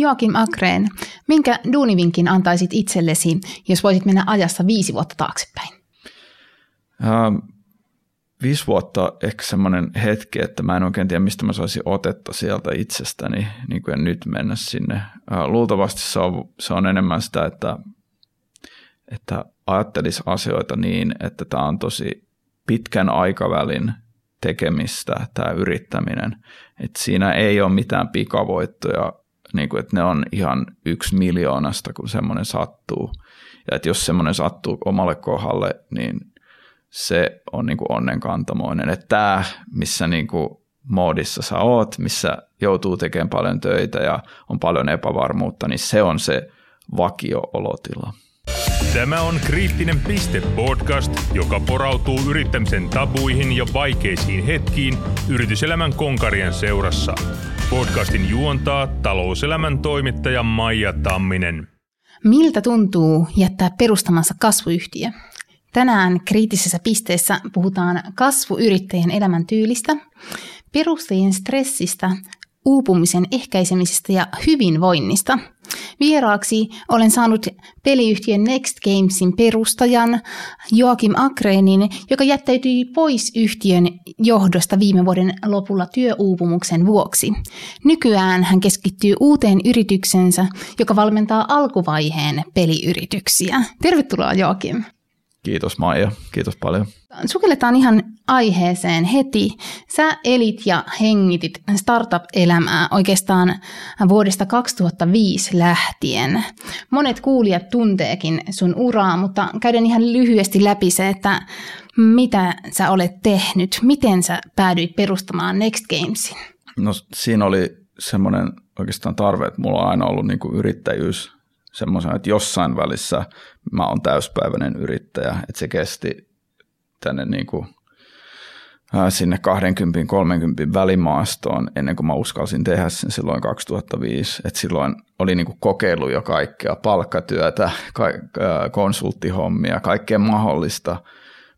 Joakim Akreen, minkä duunivinkin antaisit itsellesi, jos voisit mennä ajassa viisi vuotta taaksepäin? Ähm, viisi vuotta ehkä semmoinen hetki, että mä en oikein tiedä, mistä mä saisin otetta sieltä itsestäni niin kuin nyt mennä sinne. Äh, luultavasti se on, se on enemmän sitä, että, että ajattelisi asioita niin, että tämä on tosi pitkän aikavälin tekemistä, tämä yrittäminen. Että siinä ei ole mitään pikavoittoja, niin kuin, että ne on ihan yksi miljoonasta, kun semmoinen sattuu. Ja että jos semmoinen sattuu omalle kohdalle, niin se on niin kuin onnenkantamoinen. Että tämä, missä niin kuin moodissa sä oot, missä joutuu tekemään paljon töitä ja on paljon epävarmuutta, niin se on se vakio-olotila. Tämä on Kriittinen piste podcast, joka porautuu yrittämisen tabuihin ja vaikeisiin hetkiin yrityselämän konkarien seurassa. Podcastin juontaa talouselämän toimittaja Maija Tamminen. Miltä tuntuu jättää perustamansa kasvuyhtiö? Tänään kriittisessä pisteessä puhutaan kasvuyrittäjän elämäntyylistä, perustajien stressistä, uupumisen ehkäisemisestä ja hyvinvoinnista. Vieraaksi olen saanut peliyhtiön Next Gamesin perustajan Joakim Akrenin, joka jättäytyi pois yhtiön johdosta viime vuoden lopulla työuupumuksen vuoksi. Nykyään hän keskittyy uuteen yrityksensä, joka valmentaa alkuvaiheen peliyrityksiä. Tervetuloa Joakim. Kiitos Maija, kiitos paljon. Sukelletaan ihan aiheeseen heti. Sä elit ja hengitit startup-elämää oikeastaan vuodesta 2005 lähtien. Monet kuulijat tunteekin sun uraa, mutta käydään ihan lyhyesti läpi se, että mitä sä olet tehnyt, miten sä päädyit perustamaan Next Gamesin? No siinä oli semmoinen oikeastaan tarve, että mulla on aina ollut niin kuin yrittäjyys semmoisen, että jossain välissä mä oon täyspäiväinen yrittäjä, että se kesti tänne niin kuin, sinne 20-30 välimaastoon ennen kuin mä uskalsin tehdä sen silloin 2005. Et silloin oli niin kuin kokeilu jo kaikkea, palkkatyötä, konsulttihommia, kaikkea mahdollista,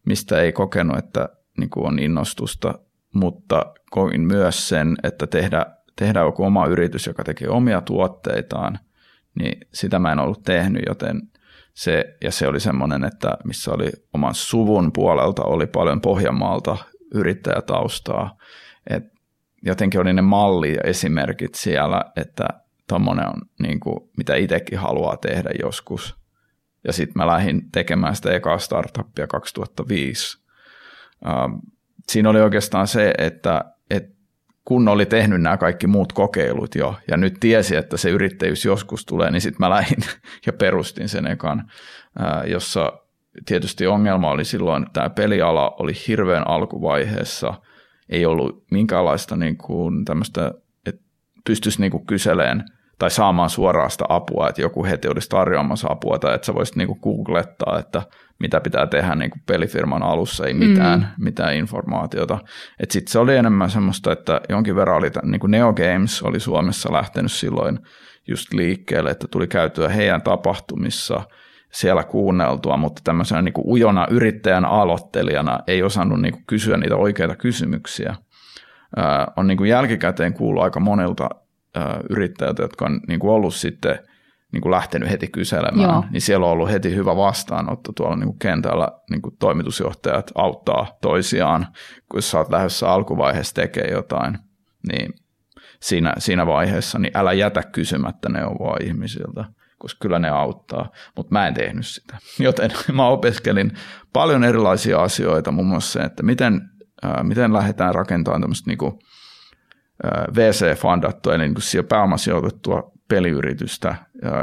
mistä ei kokenut, että niin kuin on innostusta, mutta koin myös sen, että tehdä, tehdä joku oma yritys, joka tekee omia tuotteitaan – niin sitä mä en ollut tehnyt, joten se, ja se oli semmoinen, että missä oli oman suvun puolelta oli paljon Pohjanmaalta yrittäjätaustaa, et jotenkin oli ne malli ja esimerkit siellä, että tuommoinen on niin kuin, mitä itsekin haluaa tehdä joskus. Ja sitten mä lähdin tekemään sitä ekaa startuppia 2005. Ähm, siinä oli oikeastaan se, että kun oli tehnyt nämä kaikki muut kokeilut jo ja nyt tiesi, että se yrittäjyys joskus tulee, niin sitten mä lähdin ja perustin sen ekan, jossa tietysti ongelma oli silloin, että tämä peliala oli hirveän alkuvaiheessa, ei ollut minkäänlaista niin kuin tämmöistä, että pystyisi niin kuin kyseleen tai saamaan suoraan sitä apua, että joku heti olisi tarjoamassa apua tai että sä voisit niin kuin googlettaa, että mitä pitää tehdä niin kuin pelifirman alussa, ei mitään, mm. mitään informaatiota. Sitten se oli enemmän semmoista, että jonkin verran oli, niin kuin Neo Games oli Suomessa lähtenyt silloin just liikkeelle, että tuli käytyä heidän tapahtumissa siellä kuunneltua, mutta tämmöisenä niin kuin ujona yrittäjän aloittelijana ei osannut niin kuin kysyä niitä oikeita kysymyksiä. on niin kuin jälkikäteen kuullut aika monilta yrittäjiltä, jotka on niin kuin ollut sitten – niin kuin lähtenyt heti kyselemään, Joo. niin siellä on ollut heti hyvä vastaanotto tuolla niin kuin kentällä. Niin kuin toimitusjohtajat auttaa toisiaan, kun sä oot lähdössä alkuvaiheessa tekemään jotain, niin siinä, siinä vaiheessa niin älä jätä kysymättä neuvoa ihmisiltä, koska kyllä ne auttaa, mutta mä en tehnyt sitä. Joten mä opiskelin paljon erilaisia asioita, muun muassa se, että miten, äh, miten lähdetään rakentamaan tämmöistä niin kuin, VC-fundattua, eli niin pääomasijoitettua peliyritystä,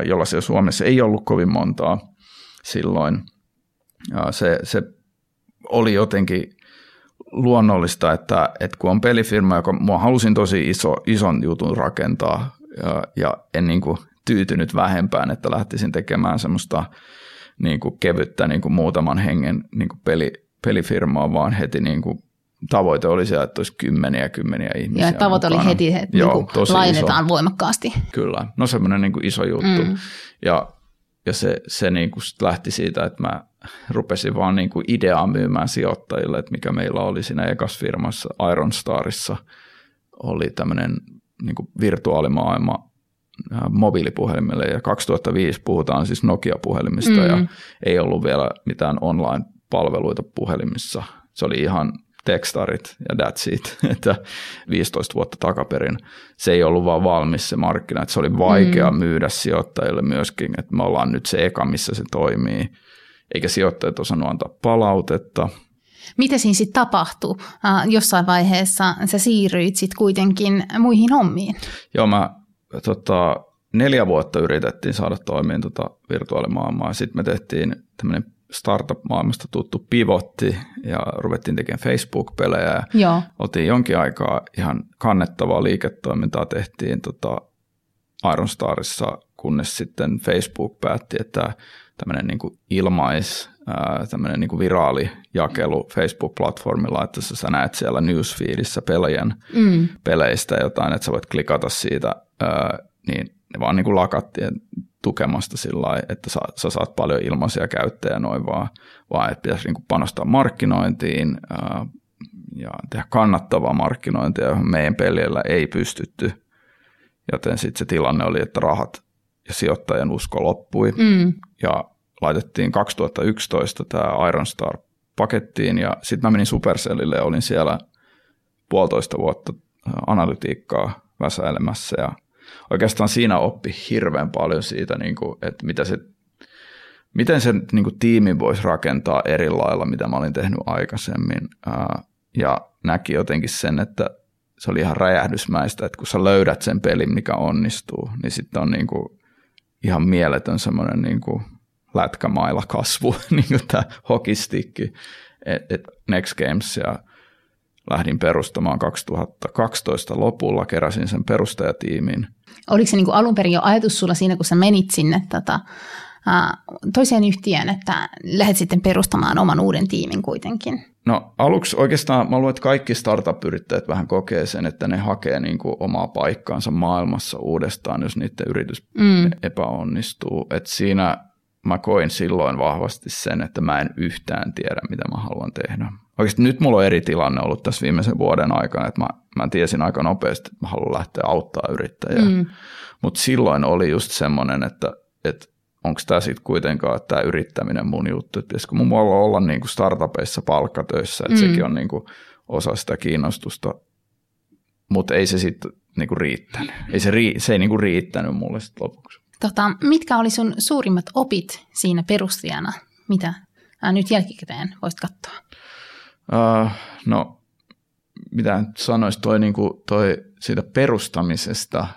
jolla siellä Suomessa ei ollut kovin montaa silloin. Se, se oli jotenkin luonnollista, että, että kun on pelifirma, joka mua halusin tosi iso, ison jutun rakentaa ja, ja en niin kuin tyytynyt vähempään, että lähtisin tekemään semmoista niin kuin kevyttä niin kuin muutaman hengen niin kuin peli, pelifirmaa, vaan heti niin kuin tavoite oli se, että olisi kymmeniä ja kymmeniä ihmisiä. Ja tavoite mukana. oli heti, että Joo, niin lainetaan iso. voimakkaasti. Kyllä, no semmoinen niin iso juttu. Mm. Ja, ja se, se niin kuin lähti siitä, että mä rupesin vaan niin kuin ideaa myymään sijoittajille, että mikä meillä oli siinä ekassa firmassa Iron Starissa, oli tämmöinen niin kuin virtuaalimaailma mobiilipuhelimille ja 2005 puhutaan siis Nokia-puhelimista mm. ja ei ollut vielä mitään online-palveluita puhelimissa. Se oli ihan tekstarit ja that's it, että 15 vuotta takaperin se ei ollut vaan valmis se markkina, että se oli vaikea mm. myydä sijoittajille myöskin, että me ollaan nyt se eka, missä se toimii, eikä sijoittajat osannut antaa palautetta. Mitä siinä sitten tapahtui? Uh, jossain vaiheessa sä siirryit sitten kuitenkin muihin hommiin. Joo, mä tota, neljä vuotta yritettiin saada toimiin tota virtuaalimaailmaa. Sitten me tehtiin tämmöinen startup-maailmasta tuttu pivotti ja ruvettiin tekemään Facebook-pelejä. Joo. Oltiin jonkin aikaa ihan kannettavaa liiketoimintaa tehtiin tota Ironstarissa, kunnes sitten Facebook päätti, että tämmöinen niin kuin ilmais, tämmöinen niin kuin viraalijakelu Facebook-platformilla, että sä näet siellä newsfeedissä pelien mm. peleistä jotain, että sä voit klikata siitä, niin ne vaan niin kuin lakattiin tukemasta sillä lailla, että sä, sä saat paljon ilmaisia käyttäjiä noin vaan, vaan että pitäisi niin kuin panostaa markkinointiin ää, ja tehdä kannattavaa markkinointia, johon meidän pelillä ei pystytty. Joten sitten se tilanne oli, että rahat ja sijoittajan usko loppui mm. ja laitettiin 2011 tämä Iron Star pakettiin ja sitten mä menin Supercellille ja olin siellä puolitoista vuotta analytiikkaa väsäilemässä ja oikeastaan siinä oppi hirveän paljon siitä, niin kuin, että mitä se, miten sen niin kuin, tiimi voisi rakentaa eri lailla, mitä mä olin tehnyt aikaisemmin. Ja näki jotenkin sen, että se oli ihan räjähdysmäistä, että kun sä löydät sen pelin, mikä onnistuu, niin sitten on niin kuin, ihan mieletön semmoinen niin lätkämailla kasvu, niin kuin tämä hokistikki, että et Next Games ja lähdin perustamaan 2012 lopulla, keräsin sen perustajatiimin. Oliko se niin kuin alun perin jo ajatus sulla siinä, kun sä menit sinne tota, toiseen yhtiöön, että lähdet sitten perustamaan oman uuden tiimin kuitenkin? No aluksi oikeastaan mä luulen, että kaikki startup-yrittäjät vähän kokee sen, että ne hakee niin kuin omaa paikkaansa maailmassa uudestaan, jos niiden yritys mm. epäonnistuu. Et siinä mä koin silloin vahvasti sen, että mä en yhtään tiedä, mitä mä haluan tehdä. Oikeasti nyt mulla on eri tilanne ollut tässä viimeisen vuoden aikana, että mä, mä tiesin aika nopeasti, että mä haluan lähteä auttaa yrittäjiä. Mm. Mutta silloin oli just semmoinen, että, että onko tämä sitten kuitenkaan tämä yrittäminen mun juttu, että pitäisikö mun olla niin kuin startupeissa palkkatöissä, että mm. sekin on niin kuin osa sitä kiinnostusta, mutta ei se sitten niin kuin riittänyt. Ei se, rii, se ei niin kuin riittänyt mulle sitten lopuksi. Tota, mitkä oli sun suurimmat opit siinä perustajana, mitä ää, nyt jälkikäteen voisit katsoa? Uh, no, mitä nyt sanoisi, toi, niin kuin, toi siitä perustamisesta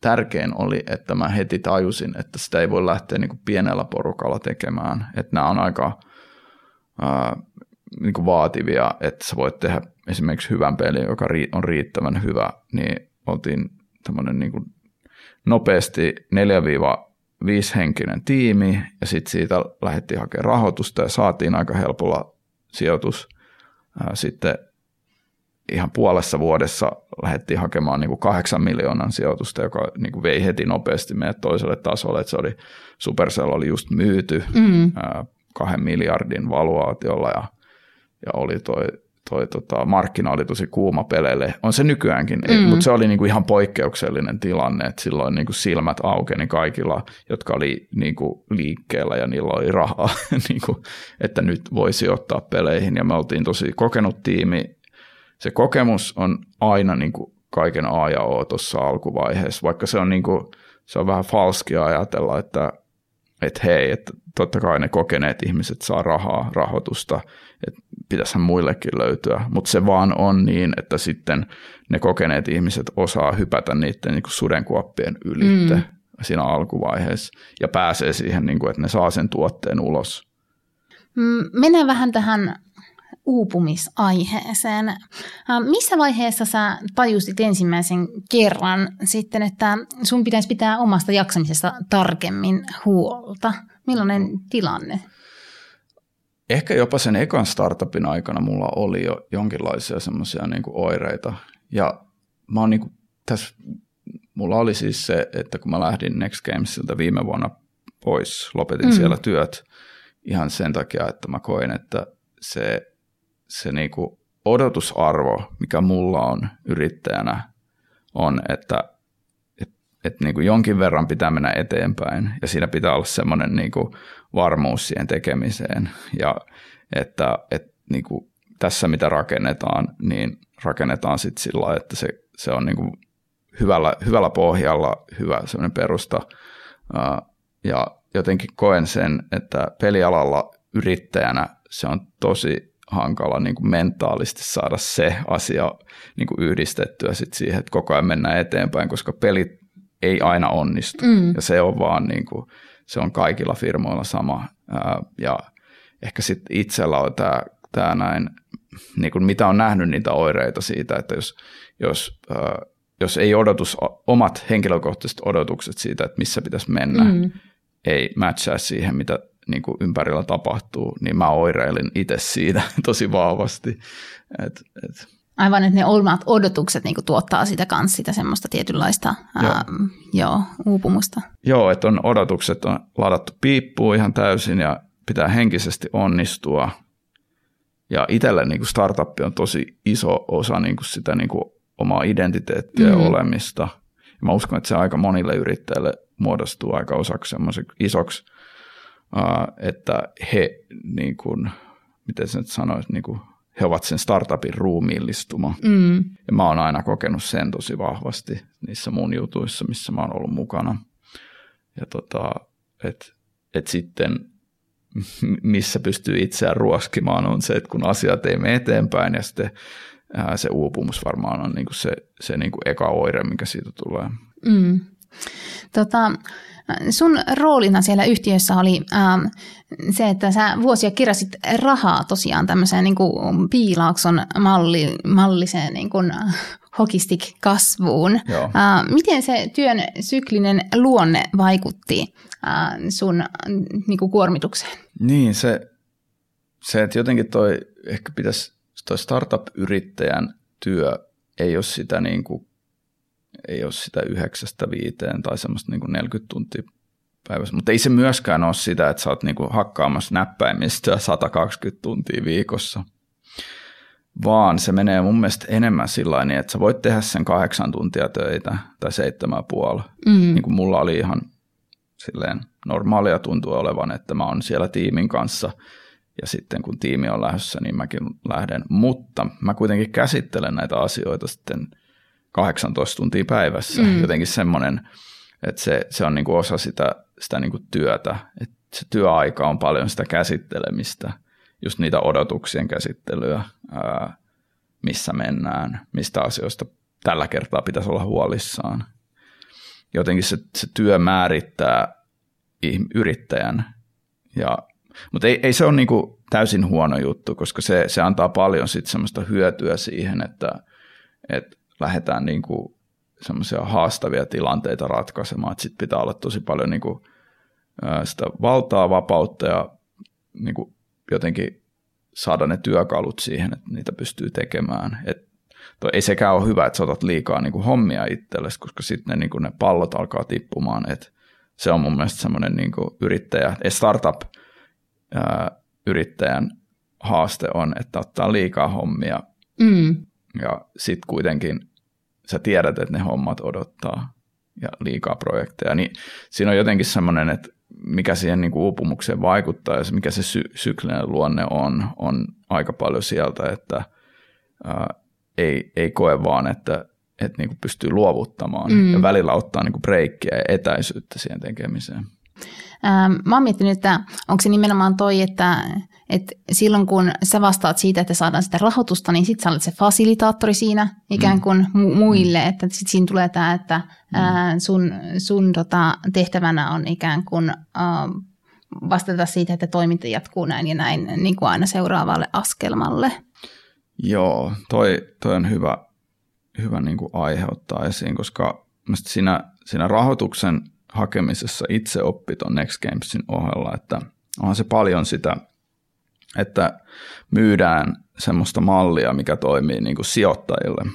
tärkein oli, että mä heti tajusin, että sitä ei voi lähteä niin kuin pienellä porukalla tekemään. Että nämä on aika uh, niin kuin vaativia, että sä voit tehdä esimerkiksi hyvän pelin, joka on riittävän hyvä, niin oltiin tämmöinen niin kuin nopeasti 4-5 henkinen tiimi ja sitten siitä lähdettiin hakemaan rahoitusta ja saatiin aika helpolla sijoitus. Sitten ihan puolessa vuodessa lähdettiin hakemaan niin kuin kahdeksan miljoonan sijoitusta, joka niin kuin vei heti nopeasti meidät toiselle tasolle. Että se oli, Supercell oli just myyty mm. kahden miljardin valuaatiolla ja, ja oli toi toi tota, markkina oli tosi kuuma peleille. On se nykyäänkin, mm. mutta se oli niinku ihan poikkeuksellinen tilanne, että silloin niinku silmät aukeni kaikilla, jotka oli niinku liikkeellä ja niillä oli rahaa, niinku, että nyt voisi ottaa peleihin. Ja me oltiin tosi kokenut tiimi. Se kokemus on aina niinku kaiken A ja O tuossa alkuvaiheessa, vaikka se on, niinku, se on vähän falskia ajatella, että että hei, että totta kai ne kokeneet ihmiset saa rahaa, rahoitusta, että pitäisihän muillekin löytyä, mutta se vaan on niin, että sitten ne kokeneet ihmiset osaa hypätä niiden niin kuin sudenkuoppien ylitte mm. siinä alkuvaiheessa ja pääsee siihen, niin kuin, että ne saa sen tuotteen ulos. Mm, mennään vähän tähän uupumisaiheeseen. Missä vaiheessa sä tajusit ensimmäisen kerran sitten, että sun pitäisi pitää omasta jaksamisesta tarkemmin huolta? Millainen tilanne? Ehkä jopa sen ekan startupin aikana mulla oli jo jonkinlaisia semmoisia niin oireita. Ja mä oon niin kuin, tässä, mulla oli siis se, että kun mä lähdin Next Gamesilta viime vuonna pois, lopetin mm. siellä työt ihan sen takia, että mä koin, että se, se niin kuin odotusarvo, mikä mulla on yrittäjänä, on, että, että, niin kuin jonkin verran pitää mennä eteenpäin ja siinä pitää olla semmoinen niin kuin varmuus siihen tekemiseen ja että, että niin kuin tässä mitä rakennetaan, niin rakennetaan sitten sillä että se, se on niin kuin hyvällä, hyvällä pohjalla hyvä semmoinen perusta ja jotenkin koen sen, että pelialalla yrittäjänä se on tosi hankala niin kuin mentaalisesti saada se asia niin kuin yhdistettyä sit siihen, että koko ajan mennään eteenpäin, koska pelit ei aina onnistu. Mm. Ja se on vaan niin kuin, se on kaikilla firmoilla sama. Ja ehkä sitten itsellä on tämä, tämä näin, niin kuin mitä on nähnyt niitä oireita siitä, että jos, jos, jos ei odotus, omat henkilökohtaiset odotukset siitä, että missä pitäisi mennä, mm. ei matchaa siihen, mitä niin kuin ympärillä tapahtuu, niin mä oireilin itse siitä tosi vahvasti. Et, et. Aivan, että ne omat odotukset niin tuottaa sitä kanssa sitä semmoista tietynlaista joo. Ää, joo, uupumusta. Joo, että on odotukset on ladattu piippuun ihan täysin ja pitää henkisesti onnistua. Ja itselle niin startup on tosi iso osa niin kuin sitä niin kuin omaa identiteettiä mm. ja olemista. Ja mä uskon, että se aika monille yrittäjille muodostuu aika osaksi semmoiseksi isoksi että he, niin kuin, miten se nyt sanoisi, niin kuin, he ovat sen startupin ruumiillistuma. Mm. Ja mä oon aina kokenut sen tosi vahvasti niissä mun jutuissa, missä mä oon ollut mukana. Ja tota, että et sitten missä pystyy itseään ruoskimaan on se, että kun asiat ei mene eteenpäin ja sitten ää, se uupumus varmaan on niinku se, se niinku eka oire, mikä siitä tulee. Mm. Tota, Sun roolina siellä yhtiössä oli ähm, se, että sä vuosia kirjasit rahaa tosiaan tämmöiseen niin kuin piilaakson malli, malliseen niin kuin hokistik-kasvuun. Äh, miten se työn syklinen luonne vaikutti äh, sun niin kuin kuormitukseen? Niin, se, se, että jotenkin toi ehkä pitäisi, toi startup-yrittäjän työ ei ole sitä niin kuin ei ole sitä yhdeksästä viiteen tai semmoista niin kuin 40 tuntia päivässä. Mutta ei se myöskään ole sitä, että sä oot niin kuin hakkaamassa näppäimistä 120 tuntia viikossa, vaan se menee mun mielestä enemmän sillä niin, että sä voit tehdä sen kahdeksan tuntia töitä tai seitsemän puoli. Mm. Niin kuin mulla oli ihan silleen normaalia tuntuu olevan, että mä oon siellä tiimin kanssa ja sitten kun tiimi on lähdössä, niin mäkin lähden. Mutta mä kuitenkin käsittelen näitä asioita sitten – 18 tuntia päivässä. Mm. Jotenkin semmoinen, että se, se on niin kuin osa sitä, sitä niin kuin työtä. Että se työaika on paljon sitä käsittelemistä, just niitä odotuksien käsittelyä, ää, missä mennään, mistä asioista tällä kertaa pitäisi olla huolissaan. Jotenkin se, se työ määrittää yrittäjän. Ja, mutta ei, ei se ole niin kuin täysin huono juttu, koska se, se antaa paljon sit semmoista hyötyä siihen, että, että lähdetään niin kuin semmoisia haastavia tilanteita ratkaisemaan, että sitten pitää olla tosi paljon niin kuin, sitä valtaa, vapautta ja niin kuin jotenkin saada ne työkalut siihen, että niitä pystyy tekemään. Et toi, ei sekään ole hyvä, että sä otat liikaa niin kuin hommia itsellesi, koska sitten ne, niin kuin ne pallot alkaa tippumaan. Et se on mun mielestä semmoinen niin kuin yrittäjä, startup-yrittäjän haaste on, että ottaa liikaa hommia mm ja sitten kuitenkin sä tiedät, että ne hommat odottaa ja liikaa projekteja, niin siinä on jotenkin semmoinen, että mikä siihen niin kuin uupumukseen vaikuttaa ja mikä se sy- syklinen luonne on, on aika paljon sieltä, että ää, ei, ei koe vaan, että, että niin kuin pystyy luovuttamaan mm. ja välillä ottaa niin kuin breikkiä ja etäisyyttä siihen tekemiseen. Ähm, mä oon miettinyt, että onko se nimenomaan toi, että, että silloin kun sä vastaat siitä, että saadaan sitä rahoitusta, niin sit sä olet se fasilitaattori siinä ikään kuin mu- muille, mm. että sit siinä tulee tämä, että ää, sun, sun tota, tehtävänä on ikään kuin ää, vastata siitä, että toiminta jatkuu näin ja näin niin kuin aina seuraavalle askelmalle. Joo, toi, toi on hyvä, hyvä niin kuin aiheuttaa esiin, koska siinä, siinä rahoituksen hakemisessa itse oppi tuon Next Gamesin ohella, että onhan se paljon sitä, että myydään semmoista mallia, mikä toimii niin kuin sijoittajille.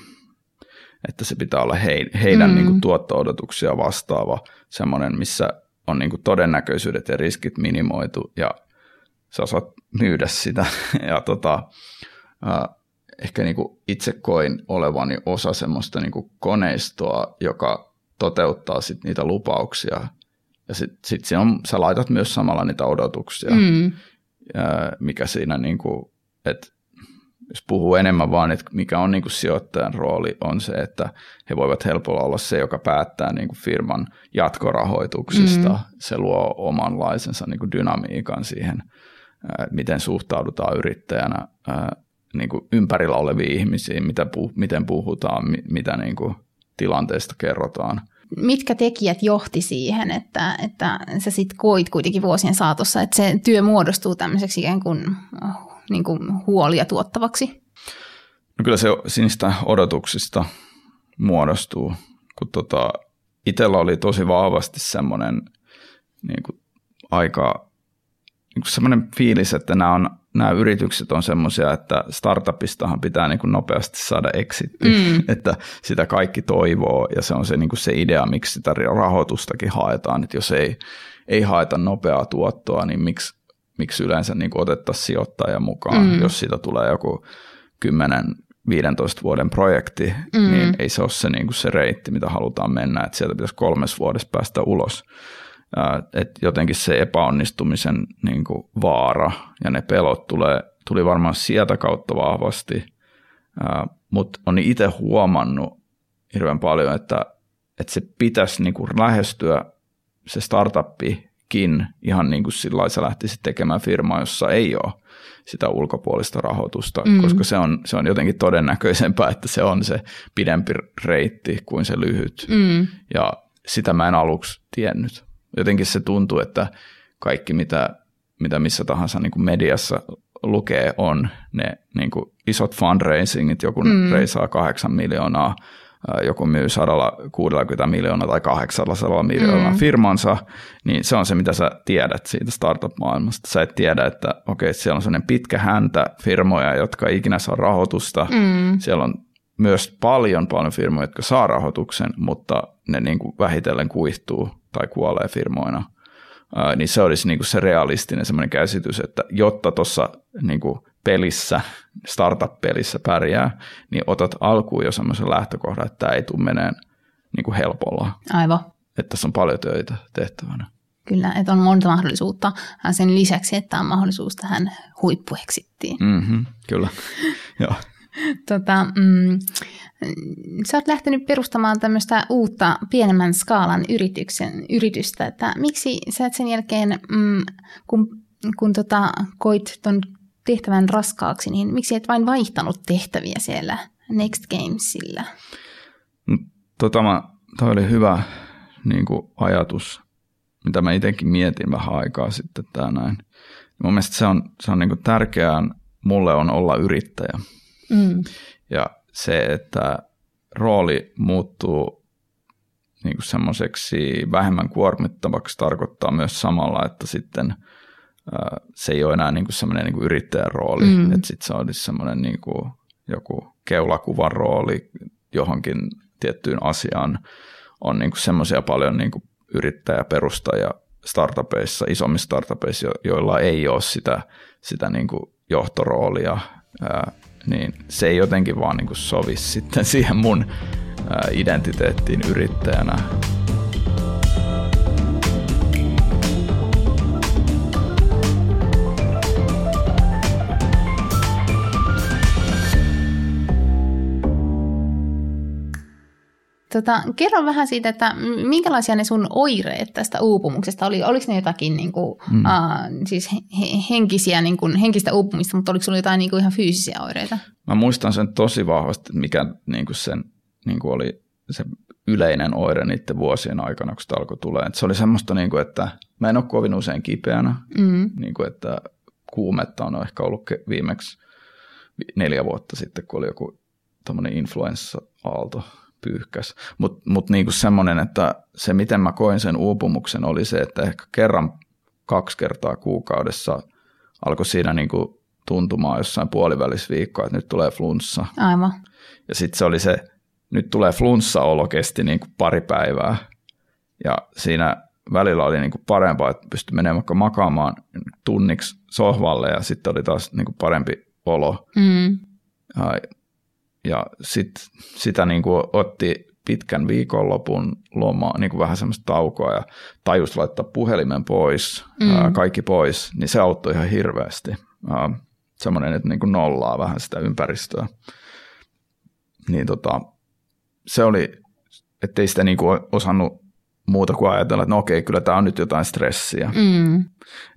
Että se pitää olla heidän mm. niin kuin tuotto-odotuksia vastaava semmoinen, missä on niin kuin todennäköisyydet ja riskit minimoitu ja sä osaat myydä sitä. Ja tota, äh, ehkä niin kuin itse koin olevani osa semmoista niin kuin koneistoa, joka toteuttaa sit niitä lupauksia. Ja sitten sit on, sä laitat myös samalla niitä odotuksia, Mm. Mikä siinä, niin kuin, että jos puhuu enemmän vaan, että mikä on niin kuin sijoittajan rooli, on se, että he voivat helpolla olla se, joka päättää niin kuin firman jatkorahoituksista. Mm. Se luo omanlaisensa niin kuin dynamiikan siihen, miten suhtaudutaan yrittäjänä niin kuin ympärillä oleviin ihmisiin, mitä puh- miten puhutaan, mi- mitä niin kuin tilanteesta kerrotaan. Mitkä tekijät johti siihen, että, että sä sit koit kuitenkin vuosien saatossa, että se työ muodostuu tämmöiseksi ikään kuin, niin kuin huolia tuottavaksi? No kyllä se sinistä odotuksista muodostuu, kun tota, itsellä oli tosi vahvasti semmoinen niin aika niin semmoinen fiilis, että nämä, on, nämä yritykset on semmoisia, että startupistahan pitää niin kuin nopeasti saada exitti, mm. että sitä kaikki toivoo ja se on se, niin kuin se idea, miksi sitä rahoitustakin haetaan, että jos ei, ei haeta nopeaa tuottoa, niin miksi, miksi yleensä niin kuin otettaisiin sijoittaja mukaan, mm. jos siitä tulee joku 10 15 vuoden projekti, mm. niin ei se ole se, niin kuin se reitti, mitä halutaan mennä, että sieltä pitäisi kolmes vuodessa päästä ulos. Että jotenkin se epäonnistumisen niin kuin vaara ja ne pelot tulee, tuli varmaan sieltä kautta vahvasti, mutta on itse huomannut hirveän paljon, että, että se pitäisi niin kuin lähestyä se startuppikin ihan niin kuin sillä sä lähtisit tekemään firmaa, jossa ei ole sitä ulkopuolista rahoitusta, mm. koska se on, se on jotenkin todennäköisempää, että se on se pidempi reitti kuin se lyhyt. Mm. Ja sitä mä en aluksi tiennyt. Jotenkin se tuntuu, että kaikki mitä, mitä missä tahansa niin kuin mediassa lukee on ne niin kuin isot fundraisingit, joku mm. reisaa kahdeksan miljoonaa joku myy 160 miljoonaa tai 800 miljoonaa mm. firmansa, niin se on se, mitä sä tiedät siitä startup-maailmasta. Sä et tiedä, että okei, siellä on sellainen pitkä häntä firmoja, jotka ei ikinä saa rahoitusta. Mm. Siellä on myös paljon, paljon firmoja, jotka saa rahoituksen, mutta ne niin kuin vähitellen kuihtuu tai kuolee firmoina. Niin se olisi niin kuin se realistinen semmoinen käsitys, että jotta tuossa niin kuin pelissä, startup-pelissä pärjää, niin otat alkuun jo semmoisen lähtökohdan, että tämä ei tule meneen niin kuin helpolla. Aivan. Että tässä on paljon töitä tehtävänä. Kyllä, että on monta mahdollisuutta sen lisäksi, että on mahdollisuus tähän huippueksittiin. Mm-hmm, kyllä, joo. Tota, mm, sä oot lähtenyt perustamaan tämmöistä uutta pienemmän skaalan yrityksen, yritystä, että miksi sä et sen jälkeen, mm, kun, kun tota, koit ton tehtävän raskaaksi, niin miksi et vain vaihtanut tehtäviä siellä Next Gamesillä? Tota, mä, toi oli hyvä niin kuin ajatus, mitä mä itsekin mietin vähän aikaa sitten tää näin. Mun mielestä se on, se on niin kuin tärkeää mulle on olla yrittäjä. Mm. Ja se, että rooli muuttuu niin kuin semmoiseksi vähemmän kuormittavaksi tarkoittaa myös samalla, että sitten – se ei ole enää niin kuin semmoinen niin kuin yrittäjän rooli, mm. että sitten se olisi semmoinen niin kuin joku keulakuvan rooli johonkin tiettyyn asiaan. On niin kuin semmoisia paljon niin kuin yrittäjäperustajia startupeissa, isommissa startupeissa, joilla ei ole sitä, sitä niin kuin johtoroolia, ää, niin se ei jotenkin vaan niin sovi sitten siihen mun identiteettiin yrittäjänä. Tota, kerro vähän siitä, että minkälaisia ne sun oireet tästä uupumuksesta oli? Oliko ne jotakin niin kuin, mm. uh, siis henkisiä, niin kuin, henkistä uupumista, mutta oliko sulla jotain niin kuin ihan fyysisiä oireita? Mä muistan sen tosi vahvasti, mikä niin kuin sen niin kuin oli se yleinen oire niiden vuosien aikana, kun sitä alkoi tulee. Et se oli semmoista, niin kuin, että mä en ole kovin usein kipeänä, mm. niin kuin, että kuumetta on ehkä ollut viimeksi neljä vuotta sitten, kun oli joku influenssa-aalto pyyhkäs. Mutta mut niinku semmoinen, että se miten mä koin sen uupumuksen oli se, että ehkä kerran kaksi kertaa kuukaudessa alkoi siinä niinku tuntumaan jossain puolivälisviikkoa, että nyt tulee flunssa. Aivan. Ja sitten se oli se, nyt tulee flunssa-olo kesti niinku pari päivää. Ja siinä välillä oli niinku parempaa, että pystyi menemään vaikka makaamaan tunniksi sohvalle ja sitten oli taas niinku parempi olo. Mm. Ja, ja sit, sitä niin kuin otti pitkän viikonlopun loma, niin kuin vähän semmoista taukoa ja tajus laittaa puhelimen pois, mm. ää, kaikki pois, niin se auttoi ihan hirveästi. Ää, semmoinen, että niin kuin nollaa vähän sitä ympäristöä. Niin tota, se oli, ettei sitä niin kuin osannut muuta kuin ajatella, että no okei, kyllä tämä on nyt jotain stressiä. Mm.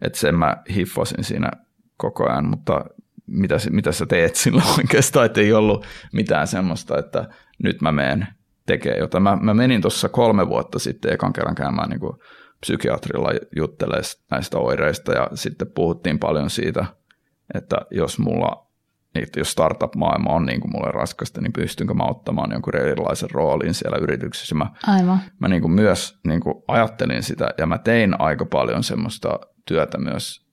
Että sen mä hiffasin siinä koko ajan, mutta mitä, mitä sä teet silloin oikeastaan, että ei ollut mitään semmoista, että nyt mä menen tekemään jotain. Mä, mä menin tuossa kolme vuotta sitten ekan kerran käymään niin kuin psykiatrilla juttelemaan näistä oireista ja sitten puhuttiin paljon siitä, että jos mulla että jos startup-maailma on niin kuin mulle raskasta, niin pystynkö mä ottamaan jonkun erilaisen roolin siellä yrityksessä. Mä, Aivan. mä niin kuin myös niin kuin ajattelin sitä ja mä tein aika paljon semmoista työtä myös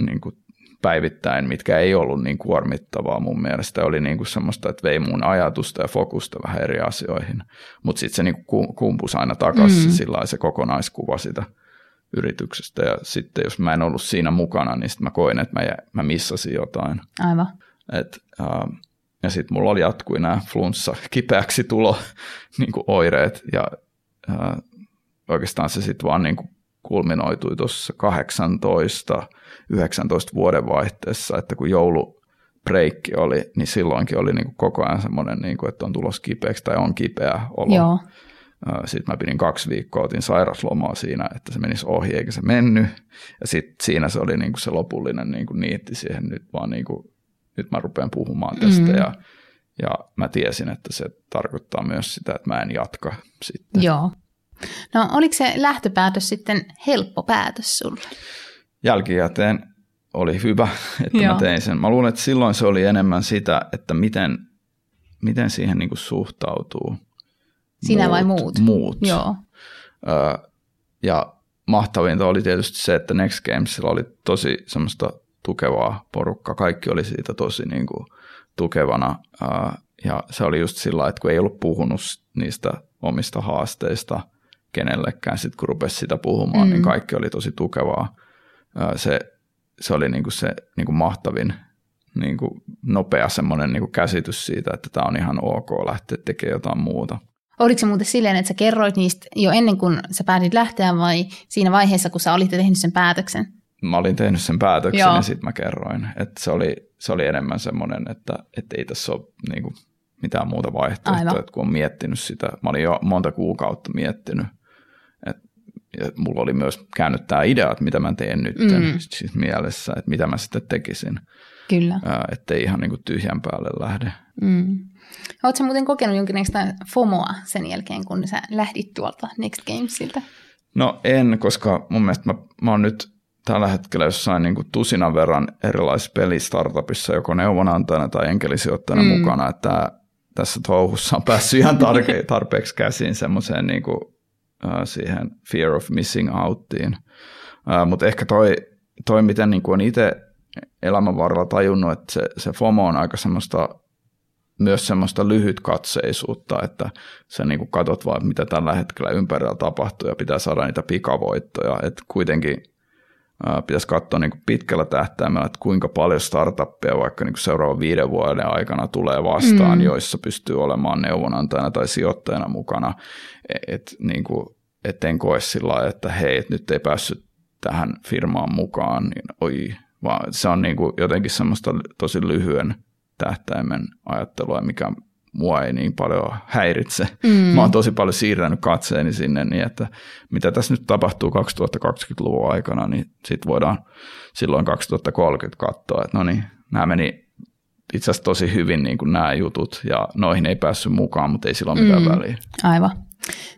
niin kuin päivittäin, mitkä ei ollut niin kuormittavaa mun mielestä. Oli niin kuin semmoista, että vei mun ajatusta ja fokusta vähän eri asioihin. Mutta sitten se niin kuin kumpus aina takaisin mm. sillä se kokonaiskuva sitä yrityksestä. Ja sitten jos mä en ollut siinä mukana, niin sitten mä koin, että mä, mä missasin jotain. Aivan. Et, uh, ja sitten mulla oli jatkui nämä flunssa kipeäksi tulo niin kuin oireet ja uh, oikeastaan se sitten vaan niin kuin kulminoitui tuossa 18 19 vuoden vaihteessa, että kun joulu breikki oli, niin silloinkin oli niin kuin koko ajan semmoinen, niin kuin, että on tulos kipeäksi tai on kipeä olo. Joo. Sitten mä pidin kaksi viikkoa, otin sairaslomaa siinä, että se menisi ohi eikä se mennyt. Ja sitten siinä se oli niin kuin se lopullinen niin kuin niitti siihen nyt vaan niin kuin, nyt mä rupean puhumaan tästä mm. ja, ja mä tiesin, että se tarkoittaa myös sitä, että mä en jatka sitten. Joo. No oliko se lähtöpäätös sitten helppo päätös sulle? Jälkikäteen oli hyvä, että Joo. mä tein sen. Mä luulen, että silloin se oli enemmän sitä, että miten, miten siihen niin kuin suhtautuu. Sinä muut, vai muut? Muut. Joo. Ö, ja mahtavinta oli tietysti se, että Next Gamesilla oli tosi semmoista tukevaa porukkaa. Kaikki oli siitä tosi niin kuin tukevana. Ö, ja se oli just sillä että kun ei ollut puhunut niistä omista haasteista kenellekään, sitten kun rupesi sitä puhumaan, niin mm. niin kaikki oli tosi tukevaa se, se oli niin kuin se niin kuin mahtavin niin kuin nopea semmoinen niin kuin käsitys siitä, että tämä on ihan ok lähteä tekemään jotain muuta. Oliko se muuten silleen, että sä kerroit niistä jo ennen kuin sä päätit lähteä vai siinä vaiheessa, kun sä olit tehnyt sen päätöksen? Mä olin tehnyt sen päätöksen Joo. ja sitten mä kerroin. Että se, oli, se oli enemmän semmoinen, että, että ei tässä ole niin kuin mitään muuta vaihtoehtoa, että kun on miettinyt sitä. Mä olin jo monta kuukautta miettinyt – ja mulla oli myös käynyt tämä idea, että mitä mä teen nyt mm. siis mielessä, että mitä mä sitten tekisin. Kyllä. Että ei ihan niin kuin tyhjän päälle lähde. Mm. Oletko muuten kokenut jonkinlaista FOMOa sen jälkeen, kun sä lähdit tuolta Next Gamesilta? No en, koska mun mielestä mä, mä oon nyt tällä hetkellä jossain niin kuin tusinan verran erilaisissa pelistartupissa, joko neuvonantajana tai enkelisijoittajana mm. mukana, että tässä touhussa on päässyt ihan tarke- tarpeeksi käsiin semmoiseen niin kuin siihen fear of missing outtiin. Mutta ehkä toi, toi miten niin on itse elämän varrella tajunnut, että se, se FOMO on aika semmoista myös semmoista lyhytkatseisuutta, että sä niin katsot vaan, mitä tällä hetkellä ympärillä tapahtuu ja pitää saada niitä pikavoittoja. Että kuitenkin pitäisi katsoa niin kuin pitkällä tähtäimellä, että kuinka paljon startuppia vaikka niin kuin seuraavan viiden vuoden aikana tulee vastaan, mm. joissa pystyy olemaan neuvonantajana tai sijoittajana mukana. Et, niin kuin, et en koe sillä että hei, et nyt ei päässyt tähän firmaan mukaan, niin oi, vaan se on niin kuin jotenkin semmoista tosi lyhyen tähtäimen ajattelua, mikä mua ei niin paljon häiritse. Mm. Mä oon tosi paljon siirtänyt katseeni sinne niin, että mitä tässä nyt tapahtuu 2020-luvun aikana, niin sitten voidaan silloin 2030 katsoa, että no niin, nämä meni itse asiassa tosi hyvin niin kuin nämä jutut ja noihin ei päässyt mukaan, mutta ei silloin mitään mm. väliä. Aivan.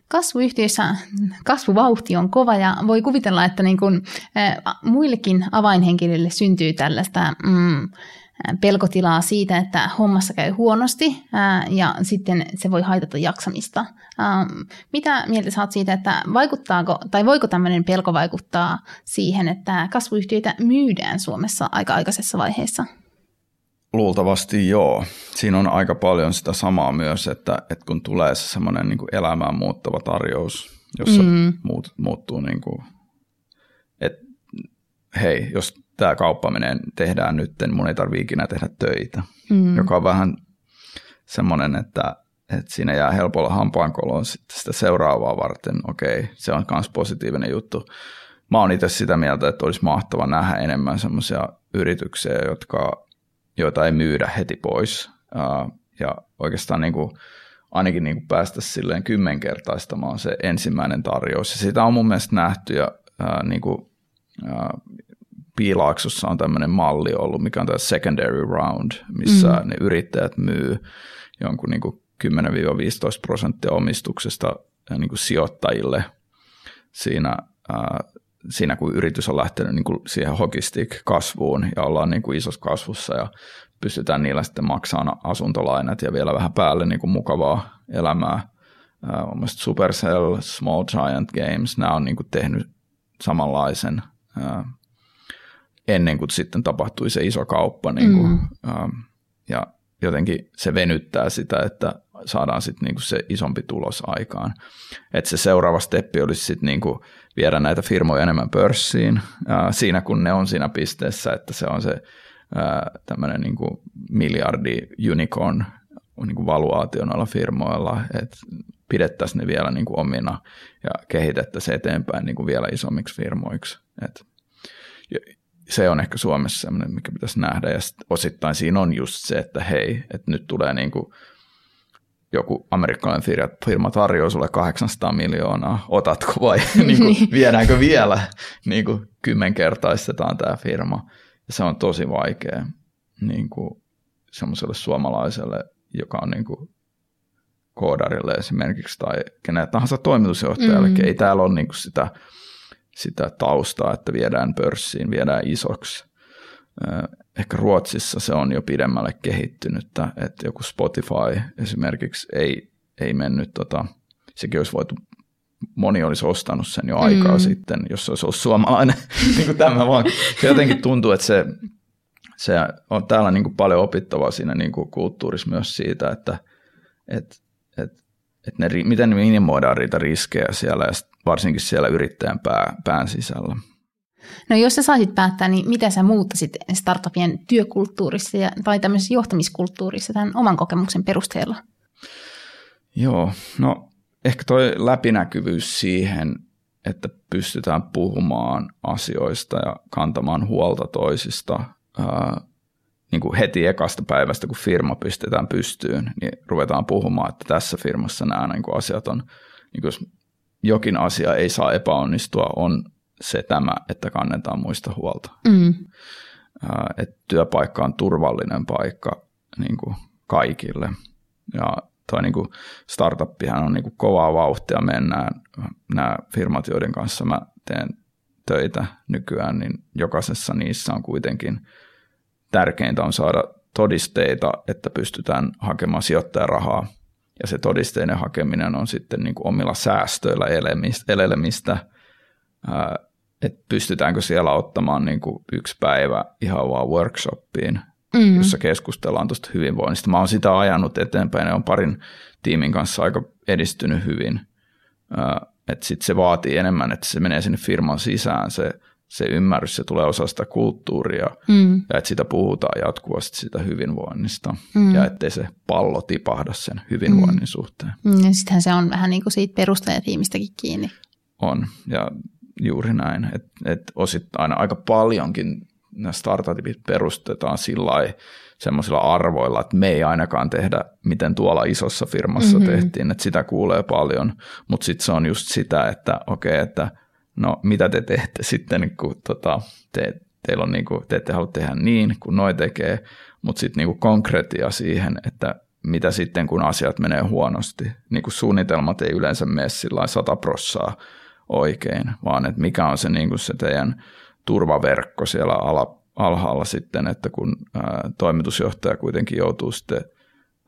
Kasvuyhtiöissä kasvuvauhti on kova ja voi kuvitella, että niin kuin, äh, muillekin avainhenkilöille syntyy tällaista mm, pelkotilaa siitä, että hommassa käy huonosti ja sitten se voi haitata jaksamista. Mitä mieltä saat siitä, että vaikuttaako tai voiko tämmöinen pelko vaikuttaa siihen, että kasvuyhtiöitä myydään Suomessa aika aikaisessa vaiheessa? Luultavasti joo. Siinä on aika paljon sitä samaa myös, että, että kun tulee se semmoinen niin elämään muuttava tarjous, jossa mm. muut, muuttuu niin kuin, että hei, jos tämä kauppa menee, tehdään nyt, mun ei tarvitse ikinä tehdä töitä, mm. joka on vähän semmoinen, että että siinä jää helpolla hampaankoloon sitten sitä seuraavaa varten. Okei, se on myös positiivinen juttu. Mä oon itse sitä mieltä, että olisi mahtava nähdä enemmän semmoisia yrityksiä, jotka, joita ei myydä heti pois. Ja oikeastaan niin kuin, ainakin niin kuin päästä silleen kymmenkertaistamaan se ensimmäinen tarjous. Ja sitä on mun mielestä nähty ja ää, niin kuin, ää, Piilaaksossa on tämmöinen malli ollut, mikä on tämä secondary round, missä mm. ne yrittäjät myy jonkun niin kuin 10-15 prosenttia omistuksesta niin kuin sijoittajille siinä, ää, siinä, kun yritys on lähtenyt niin kuin siihen hokistick-kasvuun ja ollaan niin kuin isossa kasvussa ja pystytään niillä sitten maksamaan asuntolainat ja vielä vähän päälle niin kuin mukavaa elämää. Uh, Supercell, Small Giant Games, nämä on niin kuin tehnyt samanlaisen ennen kuin sitten tapahtui se iso kauppa. Niin kuin, mm. uh, ja jotenkin se venyttää sitä, että saadaan sitten niinku se isompi tulos aikaan. Et se seuraava steppi olisi sitten niinku viedä näitä firmoja enemmän pörssiin ää, siinä, kun ne on siinä pisteessä, että se on se tämmöinen niinku miljardi unicorn niinku valuaatio noilla firmoilla, että pidettäisiin ne vielä niinku omina ja kehitettäisiin eteenpäin niinku vielä isommiksi firmoiksi. Et, se on ehkä Suomessa sellainen, mikä pitäisi nähdä, ja osittain siinä on just se, että hei, että nyt tulee niin kuin joku amerikkalainen firma, firma tarjoaa sulle 800 miljoonaa, otatko vai niin kuin, viedäänkö vielä, niin kuin kymmenkertaistetaan tämä firma. Ja se on tosi vaikea niin kuin semmoiselle suomalaiselle, joka on niin kuin koodarille esimerkiksi tai kenelle tahansa toimitusjohtajalle. Mm. Ei täällä ole niin kuin sitä sitä taustaa, että viedään pörssiin, viedään isoksi. Ehkä Ruotsissa se on jo pidemmälle kehittynyttä, että joku Spotify esimerkiksi ei, ei mennyt, tota, sekin olisi voitu, moni olisi ostanut sen jo aikaa mm. sitten, jos se olisi ollut suomalainen, niin kuin tämä vaan. Se jotenkin tuntuu, että se, se on täällä niin kuin paljon opittavaa siinä niin kuin kulttuurissa myös siitä, että, että, että, että ne, miten minimoidaan niitä riskejä siellä ja varsinkin siellä yrittäjän pää, pään sisällä. No jos sä saisit päättää, niin mitä sä muuttaisit startupien työkulttuurissa ja, tai tämmöisessä johtamiskulttuurissa tämän oman kokemuksen perusteella? Joo, no ehkä toi läpinäkyvyys siihen, että pystytään puhumaan asioista ja kantamaan huolta toisista ää, niin kuin heti ekasta päivästä, kun firma pistetään pystyyn, niin ruvetaan puhumaan, että tässä firmassa nämä niin kuin asiat on, niin kuin jos jokin asia ei saa epäonnistua, on se tämä, että kannetaan muista huolta. Mm. että työpaikka on turvallinen paikka niin kuin kaikille. Ja toi niin kuin startuppihan on niin kuin kovaa vauhtia mennään. Nämä firmat, joiden kanssa mä teen töitä nykyään, niin jokaisessa niissä on kuitenkin tärkeintä on saada todisteita, että pystytään hakemaan sijoittajarahaa ja se todisteiden hakeminen on sitten niin kuin omilla säästöillä elelemistä, että pystytäänkö siellä ottamaan niin kuin yksi päivä ihan vaan workshoppiin, mm. jossa keskustellaan tuosta hyvinvoinnista. Mä oon sitä ajanut eteenpäin ja on parin tiimin kanssa aika edistynyt hyvin. Että sitten se vaatii enemmän, että se menee sinne firman sisään se se ymmärrys, se tulee osa sitä kulttuuria mm. ja että sitä puhutaan jatkuvasti sitä hyvinvoinnista mm. ja ettei se pallo tipahda sen hyvinvoinnin mm. suhteen. Mm, ja sittenhän se on vähän niin kuin siitä perustajatiimistäkin kiinni. On ja juuri näin, että et osittain aika paljonkin nämä startupit perustetaan sillä semmoisilla arvoilla, että me ei ainakaan tehdä, miten tuolla isossa firmassa mm-hmm. tehtiin, että sitä kuulee paljon, mutta sitten se on just sitä, että okei, okay, että – no mitä te teette sitten, kun tota, te, teillä on niin kuin, te ette halua tehdä niin, kun noi tekee, mutta sitten niin konkreettia siihen, että mitä sitten, kun asiat menee huonosti. Niin kuin suunnitelmat ei yleensä mene sillä sata prossaa oikein, vaan että mikä on se, niin kuin se teidän turvaverkko siellä ala, alhaalla sitten, että kun ää, toimitusjohtaja kuitenkin joutuu sitten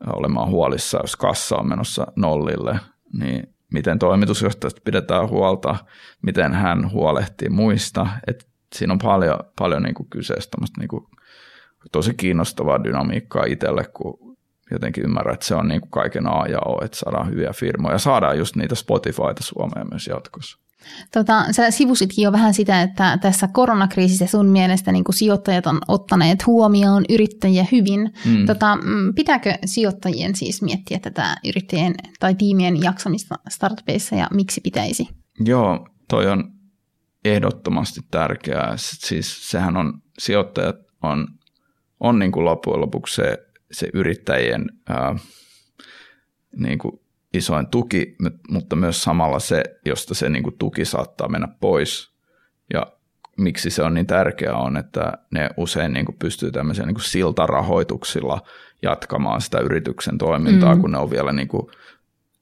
olemaan huolissa, jos kassa on menossa nollille, niin miten toimitusjohtajasta pidetään huolta, miten hän huolehtii muista. Et siinä on paljon, paljon niin kuin kyseessä niin kuin tosi kiinnostavaa dynamiikkaa itselle, kun jotenkin ymmärrän, että se on niin kuin kaiken A ja O, että saadaan hyviä firmoja ja saadaan just niitä Spotifyta Suomeen myös jatkossa. Tota, sä sivusitkin jo vähän sitä, että tässä koronakriisissä sun mielestä niin sijoittajat on ottaneet huomioon yrittäjiä hyvin. Mm. Tota, mm, pitääkö sijoittajien siis miettiä tätä yrittäjien tai tiimien jaksamista startupeissa ja miksi pitäisi? Joo, toi on ehdottomasti tärkeää. Siis sehän on, sijoittajat on, on niin kuin loppujen lopuksi se, se yrittäjien ää, niin kuin isoin tuki, mutta myös samalla se, josta se niin kuin tuki saattaa mennä pois. Ja miksi se on niin tärkeää on, että ne usein niin kuin pystyy tämmöisillä niin kuin siltarahoituksilla jatkamaan sitä yrityksen toimintaa, mm. kun ne on vielä niin kuin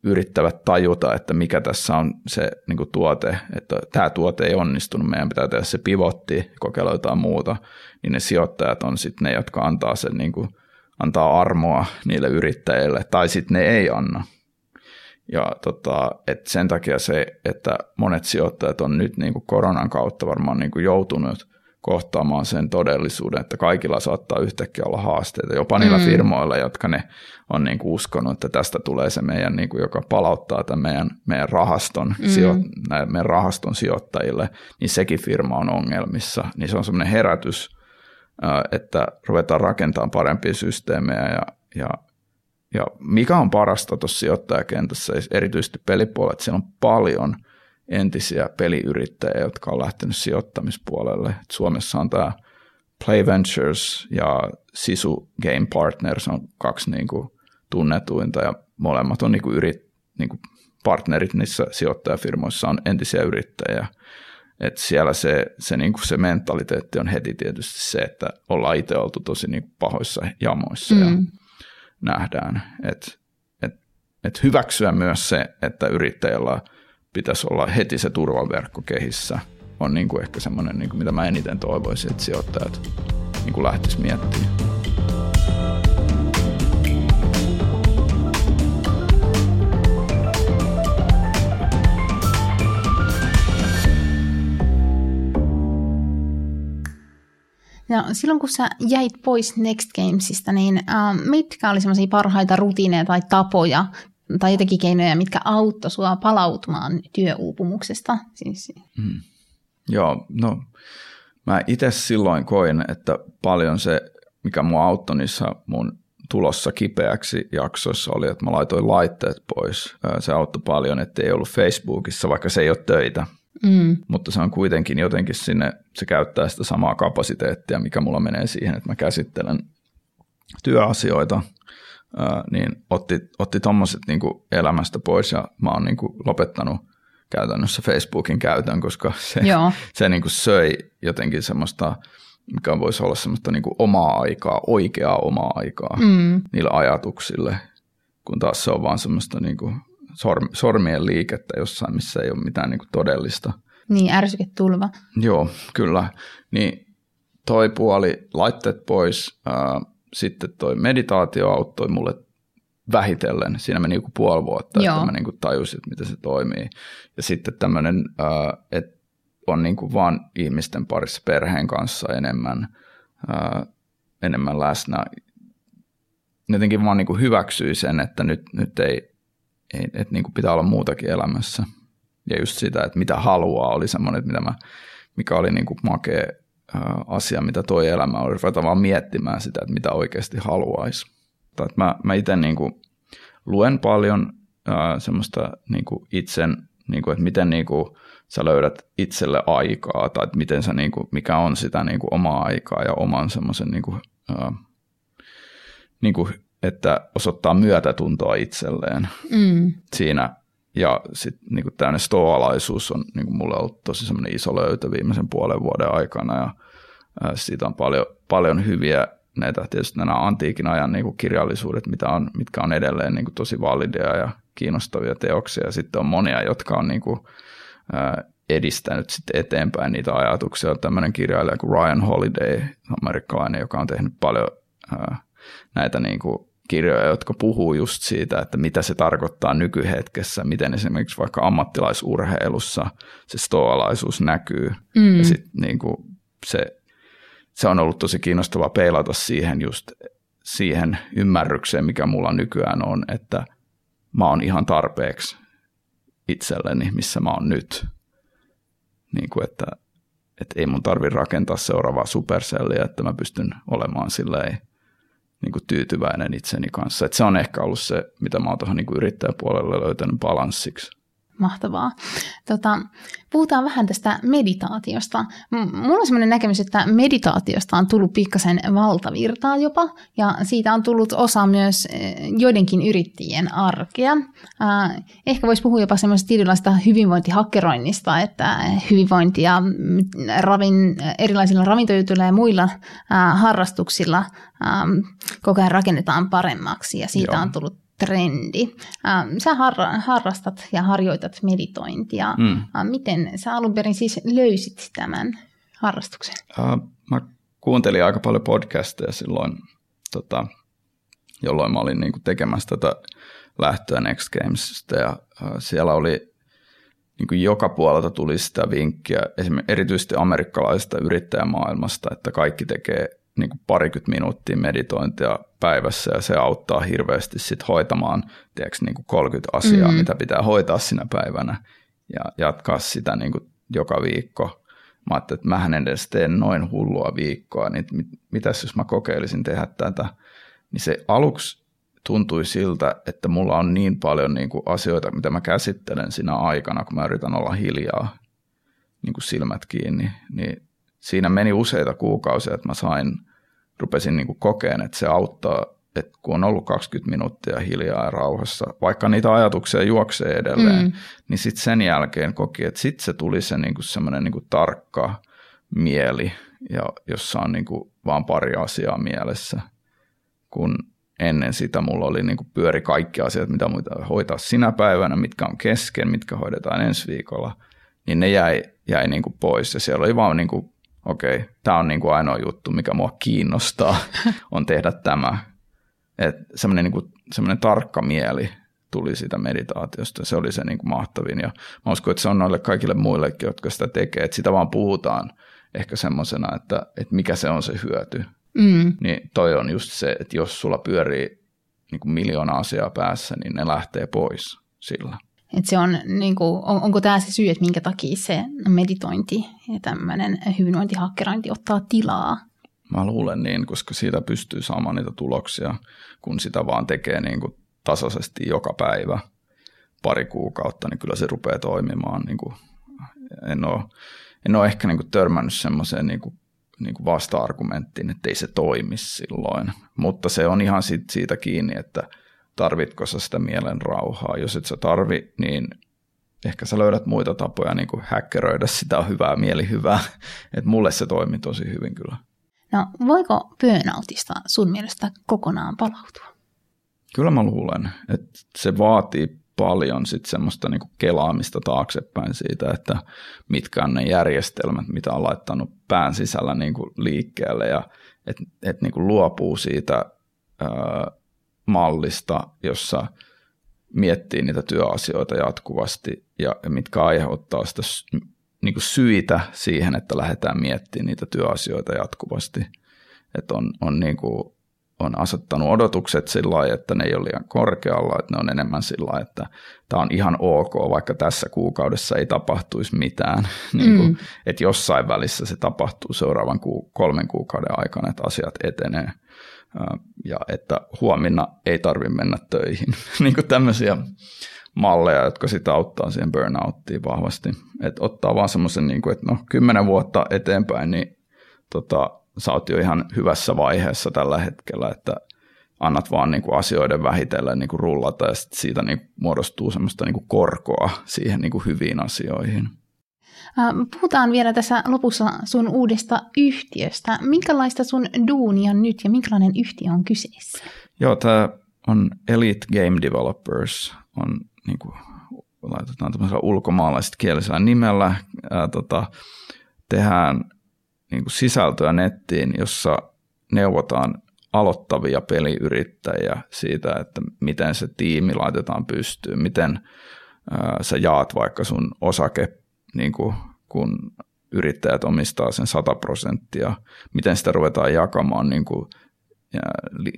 yrittävät tajuta, että mikä tässä on se niin kuin tuote, että tämä tuote ei onnistunut, meidän pitää tehdä se pivotti, kokeilla jotain muuta, niin ne sijoittajat on sitten ne, jotka antaa sen niin kuin, antaa armoa niille yrittäjille, tai sitten ne ei anna. Ja tota, et sen takia se, että monet sijoittajat on nyt niin kuin koronan kautta varmaan niin kuin joutunut kohtaamaan sen todellisuuden, että kaikilla saattaa yhtäkkiä olla haasteita, jopa niillä mm. firmoilla, jotka ne on niin kuin uskonut, että tästä tulee se meidän, niin kuin, joka palauttaa tämän meidän, meidän, rahaston, mm. sijo, meidän rahaston sijoittajille, niin sekin firma on ongelmissa. Niin se on semmoinen herätys, että ruvetaan rakentamaan parempia systeemejä ja, ja ja mikä on parasta tuossa sijoittajakentässä, erityisesti pelipuolella, että siellä on paljon entisiä peliyrittäjiä, jotka on lähtenyt sijoittamispuolelle. Suomessa on tämä Play Ventures ja Sisu Game Partners on kaksi niin kuin tunnetuinta ja molemmat on niin kuin yrit, niin kuin partnerit niissä sijoittajafirmoissa on entisiä yrittäjiä. Et siellä se, se, niin kuin se mentaliteetti on heti tietysti se, että ollaan itse oltu tosi niin kuin pahoissa jamoissa mm. ja nähdään. Että et, et hyväksyä myös se, että yrittäjällä pitäisi olla heti se turvaverkko kehissä, on niin kuin ehkä semmoinen, niin kuin mitä mä eniten toivoisin, että sijoittajat niin kuin lähtisivät miettimään. No, silloin kun sä jäit pois Next Gamesista, niin äh, mitkä oli semmoisia parhaita rutiineja tai tapoja tai jotenkin keinoja, mitkä auttoi sua palautumaan työuupumuksesta? Siis... Hmm. Joo, no mä itse silloin koin, että paljon se, mikä mua auttoi niissä mun tulossa kipeäksi jaksoissa oli, että mä laitoin laitteet pois. Se auttoi paljon, että ei ollut Facebookissa, vaikka se ei ole töitä. Mm. Mutta se on kuitenkin jotenkin sinne, se käyttää sitä samaa kapasiteettia, mikä mulla menee siihen, että mä käsittelen työasioita, ää, niin otti, otti tommoset niin elämästä pois ja mä oon niin lopettanut käytännössä Facebookin käytön, koska se, se niin söi jotenkin semmoista, mikä voisi olla semmoista niin omaa aikaa, oikeaa omaa aikaa mm. niille ajatuksille, kun taas se on vaan semmoista niin sormien liikettä jossain, missä ei ole mitään niin kuin todellista. Niin, ärsyketulva. Joo, kyllä. Niin toi puoli, laitteet pois, ää, sitten toi meditaatio auttoi mulle vähitellen. Siinä meni joku puoli vuotta, Joo. että mä niin kuin tajusin, että miten se toimii. Ja sitten tämmöinen, että on niin kuin vaan ihmisten parissa perheen kanssa enemmän, ää, enemmän läsnä. Jotenkin vaan niin kuin hyväksyi sen, että nyt, nyt ei, että niin kuin pitää olla muutakin elämässä. Ja just sitä, että mitä haluaa, oli semmoinen, että mitä mä, mikä oli niin kuin makea asia, mitä toi elämä oli. Ruveta vaan miettimään sitä, että mitä oikeasti haluaisi. Tai että mä, mä itse niin kuin luen paljon ää, semmoista niin kuin itsen, niin kuin, että miten niin kuin sä löydät itselle aikaa, tai että miten sä, niin kuin, mikä on sitä niin kuin omaa aikaa ja oman semmoisen niin kuin, ää, niin kuin että osoittaa myötätuntoa itselleen mm. siinä. Ja sitten niin tämmöinen stoalaisuus on niin kuin mulle ollut tosi semmoinen iso löytö viimeisen puolen vuoden aikana ja ää, siitä on paljon, paljon hyviä näitä tietysti nämä antiikin ajan niin kuin kirjallisuudet, mitä on, mitkä on edelleen niin kuin tosi valideja ja kiinnostavia teoksia. Sitten on monia, jotka on niin kuin, ää, edistänyt sitten eteenpäin niitä ajatuksia. On tämmöinen kirjailija kuin Ryan Holiday, amerikkalainen, joka on tehnyt paljon ää, näitä niin kuin kirjoja, jotka puhuu just siitä, että mitä se tarkoittaa nykyhetkessä, miten esimerkiksi vaikka ammattilaisurheilussa se stoalaisuus näkyy. Mm. Ja sit niin kuin se, se on ollut tosi kiinnostavaa peilata siihen just siihen ymmärrykseen, mikä mulla nykyään on, että mä oon ihan tarpeeksi itselleni, missä mä oon nyt. kuin, että, että ei mun tarvi rakentaa seuraavaa supercellia, että mä pystyn olemaan silleen niin kuin tyytyväinen itseni kanssa. että se on ehkä ollut se, mitä mä oon tuohon niin yrittäjäpuolelle löytänyt balanssiksi. Mahtavaa. Tota, puhutaan vähän tästä meditaatiosta. Mulla on sellainen näkemys, että meditaatiosta on tullut pikkasen valtavirtaa jopa, ja siitä on tullut osa myös eh, joidenkin yrittäjien arkea. Ehkä voisi puhua jopa semmoisesta tietynlaista hyvinvointihakkeroinnista, että hyvinvointia ravin, erilaisilla ravintojutuilla ja muilla harrastuksilla koko ajan rakennetaan paremmaksi, ja siitä Joo. on tullut trendi. Sä har- harrastat ja harjoitat meditointia. Mm. Miten sä alun perin siis löysit tämän harrastuksen? Uh, mä kuuntelin aika paljon podcasteja silloin, tota, jolloin mä olin niinku tekemässä tätä lähtöä Next Gamesista ja uh, siellä oli niin kuin joka puolelta tuli sitä vinkkiä, esimerkiksi erityisesti amerikkalaisesta yrittäjämaailmasta, että kaikki tekee niin kuin parikymmentä minuuttia meditointia päivässä ja se auttaa hirveästi sit hoitamaan tiedätkö, niin kuin 30 asiaa, mm-hmm. mitä pitää hoitaa sinä päivänä ja jatkaa sitä niin kuin joka viikko. Mä ajattelin, että mähän edes teen noin hullua viikkoa, niin mit, mitäs jos mä kokeilisin tehdä tätä, niin se aluksi tuntui siltä, että mulla on niin paljon niin kuin asioita, mitä mä käsittelen siinä aikana, kun mä yritän olla hiljaa, niin kuin silmät kiinni, niin siinä meni useita kuukausia, että mä sain, rupesin niin kokeen, että se auttaa, että kun on ollut 20 minuuttia hiljaa ja rauhassa, vaikka niitä ajatuksia juoksee edelleen, mm. niin sitten sen jälkeen koki, että sitten se tuli se niin semmoinen niin tarkka mieli, ja jossa on niin kuin vaan pari asiaa mielessä, kun ennen sitä mulla oli niin kuin pyöri kaikki asiat, mitä muita hoitaa sinä päivänä, mitkä on kesken, mitkä hoidetaan ensi viikolla, niin ne jäi, jäi niin kuin pois. Ja siellä oli vaan niin kuin okei, okay, tämä on niin kuin ainoa juttu, mikä mua kiinnostaa, on tehdä tämä. Että semmoinen, niin kuin, semmoinen tarkka mieli tuli siitä meditaatiosta. Se oli se niin kuin mahtavin. Ja mä uskon, että se on noille kaikille muillekin, jotka sitä tekee. Että sitä vaan puhutaan ehkä semmoisena, että, että mikä se on se hyöty. Mm. Niin toi on just se, että jos sulla pyörii niin kuin miljoona asiaa päässä, niin ne lähtee pois sillä. Et se on, niin kuin, on, onko tämä se syy, että minkä takia se meditointi ja tämmöinen hyvinvointihakkerointi ottaa tilaa? Mä luulen niin, koska siitä pystyy saamaan niitä tuloksia, kun sitä vaan tekee niin kuin tasaisesti joka päivä pari kuukautta, niin kyllä se rupeaa toimimaan. Niin kuin, en, ole, en ole ehkä niin kuin törmännyt semmoiseen niin niin vasta-argumenttiin, että ei se toimi silloin, mutta se on ihan siitä kiinni, että – tarvitko sä sitä mielen rauhaa. Jos et sä tarvi, niin ehkä sä löydät muita tapoja niin kuin häkkeröidä sitä hyvää mielihyvää. Et mulle se toimi tosi hyvin kyllä. No voiko burnoutista sun mielestä kokonaan palautua? Kyllä mä luulen, että se vaatii paljon sit semmoista niinku kelaamista taaksepäin siitä, että mitkä on ne järjestelmät, mitä on laittanut pään sisällä niinku liikkeelle ja että et niinku luopuu siitä ää, mallista, jossa miettii niitä työasioita jatkuvasti ja mitkä aiheuttaa sitä niin kuin syitä siihen, että lähdetään miettimään niitä työasioita jatkuvasti. Että on, on, niin kuin, on asettanut odotukset sillä lailla, että ne ei ole liian korkealla, että ne on enemmän sillä lailla, että tämä on ihan ok, vaikka tässä kuukaudessa ei tapahtuisi mitään. niin kuin, mm. Että jossain välissä se tapahtuu seuraavan ku, kolmen kuukauden aikana, että asiat etenee – ja että huomenna ei tarvitse mennä töihin. niin kuin tämmöisiä malleja, jotka sitä auttaa siihen burnouttiin vahvasti. Että ottaa vaan semmoisen, niin että no kymmenen vuotta eteenpäin, niin tota, sä oot jo ihan hyvässä vaiheessa tällä hetkellä, että annat vaan niin kuin asioiden vähitellen niin kuin rullata ja siitä niin kuin muodostuu semmoista niin kuin korkoa siihen niin kuin hyviin asioihin. Puhutaan vielä tässä lopussa sun uudesta yhtiöstä. Minkälaista sun duunia nyt ja minkälainen yhtiö on kyseessä? Joo, tämä on Elite Game Developers, on niin kuin, laitetaan tämmöisellä ulkomaalaiset kielisellä nimellä. Ää, tota, tehdään niin kuin sisältöä nettiin, jossa neuvotaan aloittavia peliyrittäjiä siitä, että miten se tiimi laitetaan pystyyn, miten ää, sä jaat vaikka sun osake niin kuin, kun yrittäjät omistaa sen 100 prosenttia, miten sitä ruvetaan jakamaan niin kuin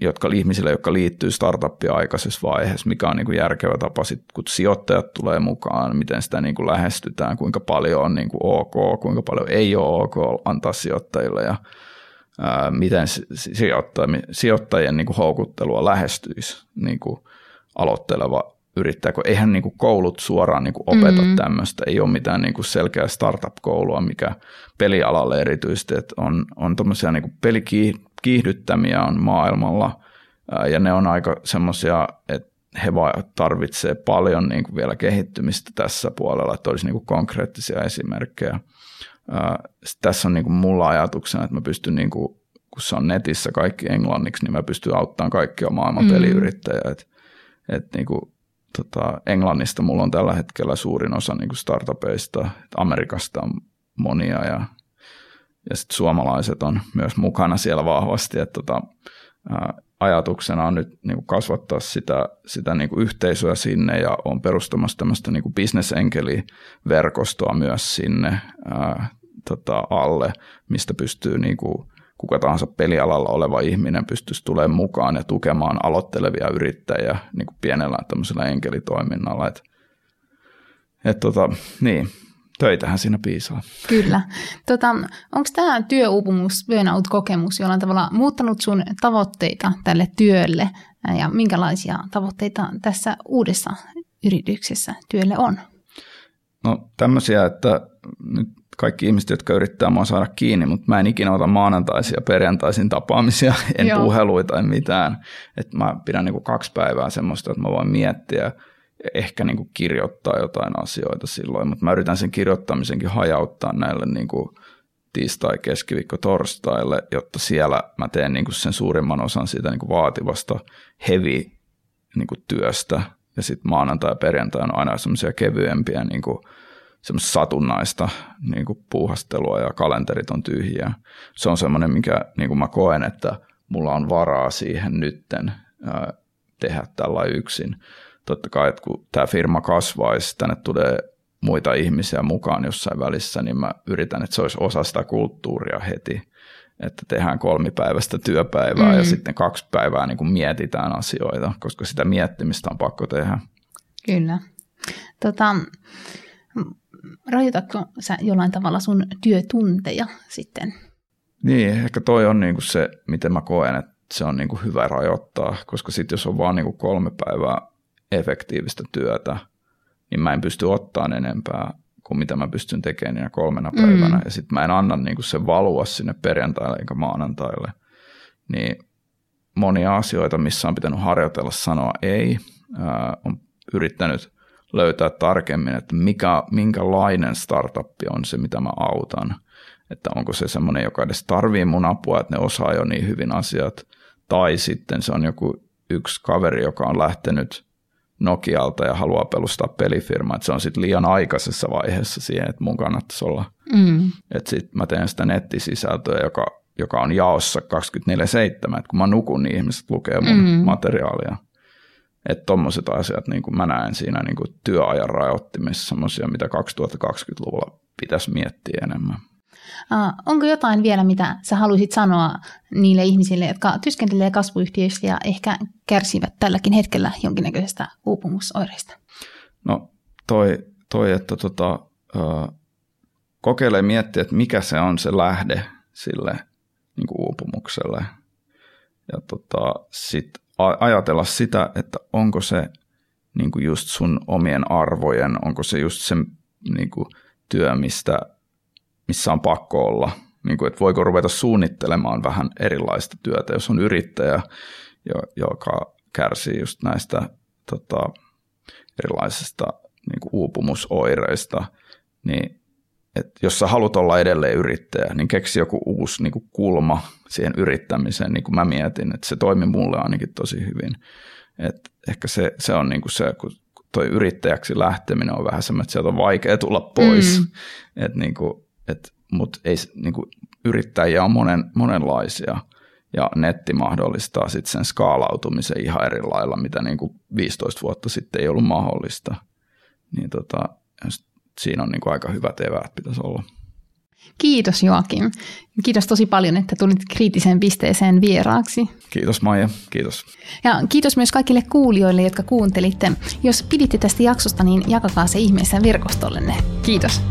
jotka ihmisille, jotka liittyy startuppia aikaisessa vaiheessa, mikä on niin kuin järkevä tapa, sit, kun sijoittajat tulee mukaan, miten sitä niin kuin lähestytään, kuinka paljon on niin kuin ok, kuinka paljon ei ole ok antaa sijoittajille ja ää, miten sijoittajien niin kuin houkuttelua lähestyisi niin kuin aloitteleva yrittää, kun eihän niin kuin koulut suoraan niin kuin opeta mm-hmm. tämmöistä, ei ole mitään niin kuin selkeää startup-koulua, mikä pelialalle erityisesti, että on, on tuommoisia niin pelikiihdyttämiä on maailmalla, ja ne on aika semmoisia, että he tarvitsee paljon niin kuin vielä kehittymistä tässä puolella, että olisi niin kuin konkreettisia esimerkkejä. Sitten tässä on niin kuin mulla ajatuksena, että mä pystyn, niin kuin, kun se on netissä kaikki englanniksi, niin mä pystyn auttamaan kaikkia maailman mm. peliyrittäjiä. Että et niin kuin tota, Englannista mulla on tällä hetkellä suurin osa niin kuin startupeista, Amerikasta on monia ja, ja sit suomalaiset on myös mukana siellä vahvasti, että tota, ää, ajatuksena on nyt niin kuin kasvattaa sitä, sitä niin kuin yhteisöä sinne ja on perustamassa tämmöistä niin bisnesenkeliverkostoa myös sinne ää, tota, alle, mistä pystyy niin kuin kuka tahansa pelialalla oleva ihminen pystyisi tulemaan mukaan ja tukemaan aloittelevia yrittäjiä niin kuin pienellä tämmöisellä enkelitoiminnalla. Et, et tota, niin, töitähän siinä piisaa. Kyllä. Tota, Onko tämä työuupumus, burnout-kokemus jollain tavalla muuttanut sun tavoitteita tälle työlle ja minkälaisia tavoitteita tässä uudessa yrityksessä työlle on? No tämmöisiä, että nyt kaikki ihmiset, jotka yrittää mua saada kiinni, mutta mä en ikinä ota maanantaisia perjantaisin tapaamisia, en Joo. puheluita, en mitään. että mä pidän niinku kaksi päivää semmoista, että mä voin miettiä ja ehkä niinku kirjoittaa jotain asioita silloin, mutta mä yritän sen kirjoittamisenkin hajauttaa näille niinku tiistai, keskiviikko, torstaille, jotta siellä mä teen niinku sen suurimman osan siitä niinku vaativasta heavy niinku työstä ja sitten maanantai ja perjantai on aina semmoisia kevyempiä niinku satunnaista niin kuin puuhastelua ja kalenterit on tyhjiä. Se on semmoinen, mikä niin kuin mä koen, että mulla on varaa siihen nytten ää, tehdä tällä yksin. Totta kai, että kun tämä firma kasvaisi, tänne tulee muita ihmisiä mukaan jossain välissä, niin mä yritän, että se olisi osa sitä kulttuuria heti, että tehdään kolmipäiväistä työpäivää mm. ja sitten kaksi päivää niin kuin mietitään asioita, koska sitä miettimistä on pakko tehdä. Kyllä. Tota, rajoitatko sä jollain tavalla sun työtunteja sitten? Niin, ehkä toi on niinku se, miten mä koen, että se on niinku hyvä rajoittaa, koska sitten jos on vaan niinku kolme päivää efektiivistä työtä, niin mä en pysty ottamaan enempää kuin mitä mä pystyn tekemään niinä kolmena päivänä. Mm. Ja sitten mä en anna niinku sen valua sinne perjantaille eikä maanantaille. Niin monia asioita, missä on pitänyt harjoitella sanoa ei, ää, on yrittänyt löytää tarkemmin, että mikä, minkälainen startup on se, mitä mä autan. Että onko se semmoinen, joka edes tarvii mun apua, että ne osaa jo niin hyvin asiat. Tai sitten se on joku yksi kaveri, joka on lähtenyt Nokialta ja haluaa pelustaa pelifirma, että se on sitten liian aikaisessa vaiheessa siihen, että mun kannattaisi olla. Mm. Että sitten mä teen sitä nettisisältöä, joka, joka on jaossa 24-7, että kun mä nukun, niin ihmiset lukee mun mm. materiaalia. Että tuommoiset asiat niin kuin mä näen siinä niin kuin työajan rajoittimissa semmoisia, mitä 2020-luvulla pitäisi miettiä enemmän. Uh, onko jotain vielä, mitä sä haluaisit sanoa niille ihmisille, jotka työskentelee kasvuyhtiöissä ja ehkä kärsivät tälläkin hetkellä jonkinnäköisestä uupumusoireista? No toi, toi että tota, uh, kokeile miettiä, että mikä se on se lähde sille niin kuin uupumukselle. Ja tota, sitten ajatella sitä, että onko se niin kuin just sun omien arvojen, onko se just se niin kuin työ, mistä, missä on pakko olla. Niin kuin, että voiko ruveta suunnittelemaan vähän erilaista työtä, jos on yrittäjä, joka kärsii just näistä tota, erilaisista niin kuin uupumusoireista, niin että jos sä haluat olla edelleen yrittäjä, niin keksi joku uusi niin kuin kulma siihen yrittämiseen, niin kuin mä mietin, että se toimi mulle ainakin tosi hyvin. Et ehkä se, se on niin kuin se, kun toi yrittäjäksi lähteminen on vähän semmoinen, että sieltä on vaikea tulla pois. Mm. Et niin kuin, et, Mutta ei, niin kuin, yrittäjiä on monen, monenlaisia ja netti mahdollistaa sitten sen skaalautumisen ihan eri lailla, mitä niin kuin 15 vuotta sitten ei ollut mahdollista. Niin tota, siinä on niin kuin aika hyvät eväät pitäisi olla. Kiitos Joakim. Kiitos tosi paljon, että tulit kriittiseen pisteeseen vieraaksi. Kiitos Maija, kiitos. Ja kiitos myös kaikille kuulijoille, jotka kuuntelitte. Jos piditte tästä jaksosta, niin jakakaa se ihmeessä verkostollenne. Kiitos.